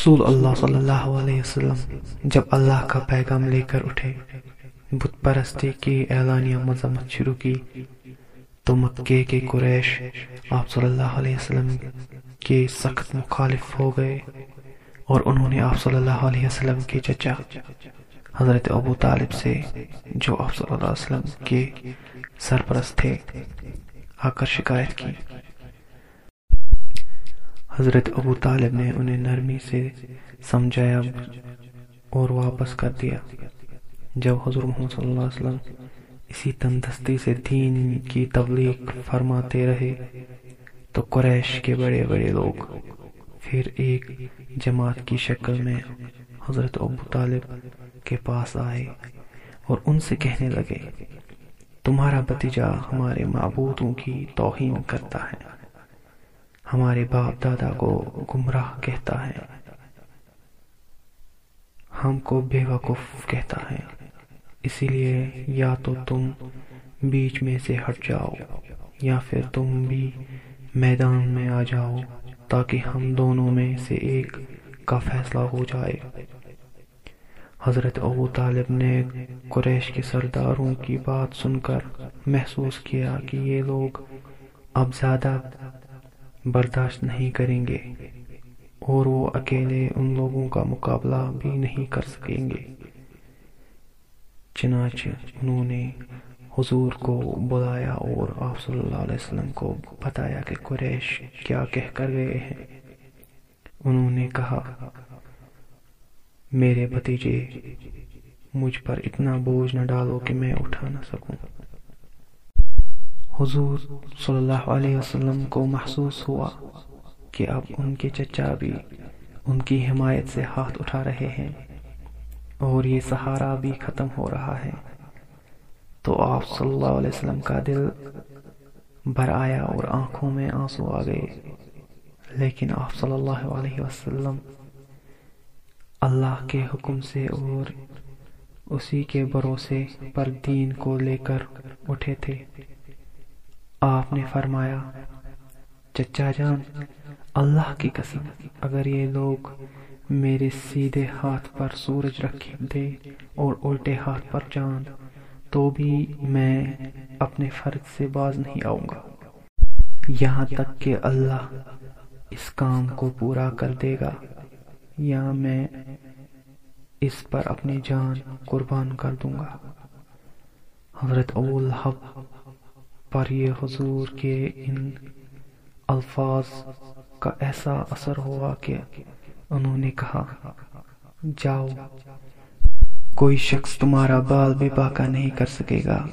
رسول اللہ صلی اللہ علیہ وسلم جب اللہ کا پیغام لے کر اٹھے، بت پرستی کی اعلانیہ مذمت شروع کی تو مکے کے قریش آپ صلی اللہ علیہ وسلم کے سخت مخالف ہو گئے اور انہوں نے آپ صلی اللہ علیہ وسلم کے چچا حضرت ابو طالب سے، جو آپ صلی اللہ علیہ وسلم کے سرپرست تھے، آ کر شکایت کی۔ حضرت ابو طالب نے انہیں نرمی سے سمجھایا اور واپس کر دیا۔ جب حضور محمد صلی اللہ علیہ وسلم اسی تندستی سے دین کی تبلیغ فرماتے رہے، تو قریش کے بڑے بڑے لوگ پھر ایک جماعت کی شکل میں حضرت ابو طالب کے پاس آئے اور ان سے کہنے لگے، تمہارا بتیجا ہمارے معبودوں کی توہین کرتا ہے۔ ہمارے باپ دادا کو گمراہ کہتا ہے۔ ہم کو بے وقف کہتا ہے۔ اسی لیے یا تو تم بیچ میں سے ہٹ جاؤ، یا پھر تم بھی میدان میں آ جاؤ تاکہ ہم دونوں میں سے ایک کا فیصلہ ہو جائے۔ حضرت ابو طالب نے قریش کے سرداروں کی بات سن کر محسوس کیا کہ یہ لوگ اب زیادہ برداشت نہیں کریں گے اور وہ اکیلے ان لوگوں کا مقابلہ بھی نہیں کر سکیں گے۔ چنانچہ انہوں نے حضور کو بلایا اور آپ صلی اللہ علیہ وسلم کو بتایا کہ قریش کیا کہہ کر گئے ہیں۔ انہوں نے کہا، میرے بھتیجے، مجھ پر اتنا بوجھ نہ ڈالو کہ میں اٹھا نہ سکوں۔ حضور صلی اللہ علیہ وسلم کو محسوس ہوا کہ اب ان کے چچا بھی ان کی حمایت سے ہاتھ اٹھا رہے ہیں اور یہ سہارا بھی ختم ہو رہا ہے۔ تو آپ صلی اللہ علیہ وسلم کا دل بھر آیا اور آنکھوں میں آنسو آ گئے۔ لیکن آپ صلی اللہ علیہ وسلم اللہ کے حکم سے اور اسی کے بھروسے پر دین کو لے کر اٹھے تھے۔ آپ نے فرمایا، چچا جان، اللہ کی قسم، اگر یہ لوگ میرے سیدھے ہاتھ پر سورج رکھ دے اور الٹے ہاتھ پر چاند، تو بھی میں اپنے فرض سے باز نہیں آؤں گا۔ یہاں تک کہ اللہ اس کام کو پورا کر دے گا۔ یا میں اس پر اپنی جان قربان کر دوں گا۔ حضرت اول حب پر یہ حضور کے ان الفاظ کا ایسا اثر ہوا کہ انہوں نے کہا، جاؤ، کوئی شخص تمہارا بال بھی باقا نہیں کر سکے گا۔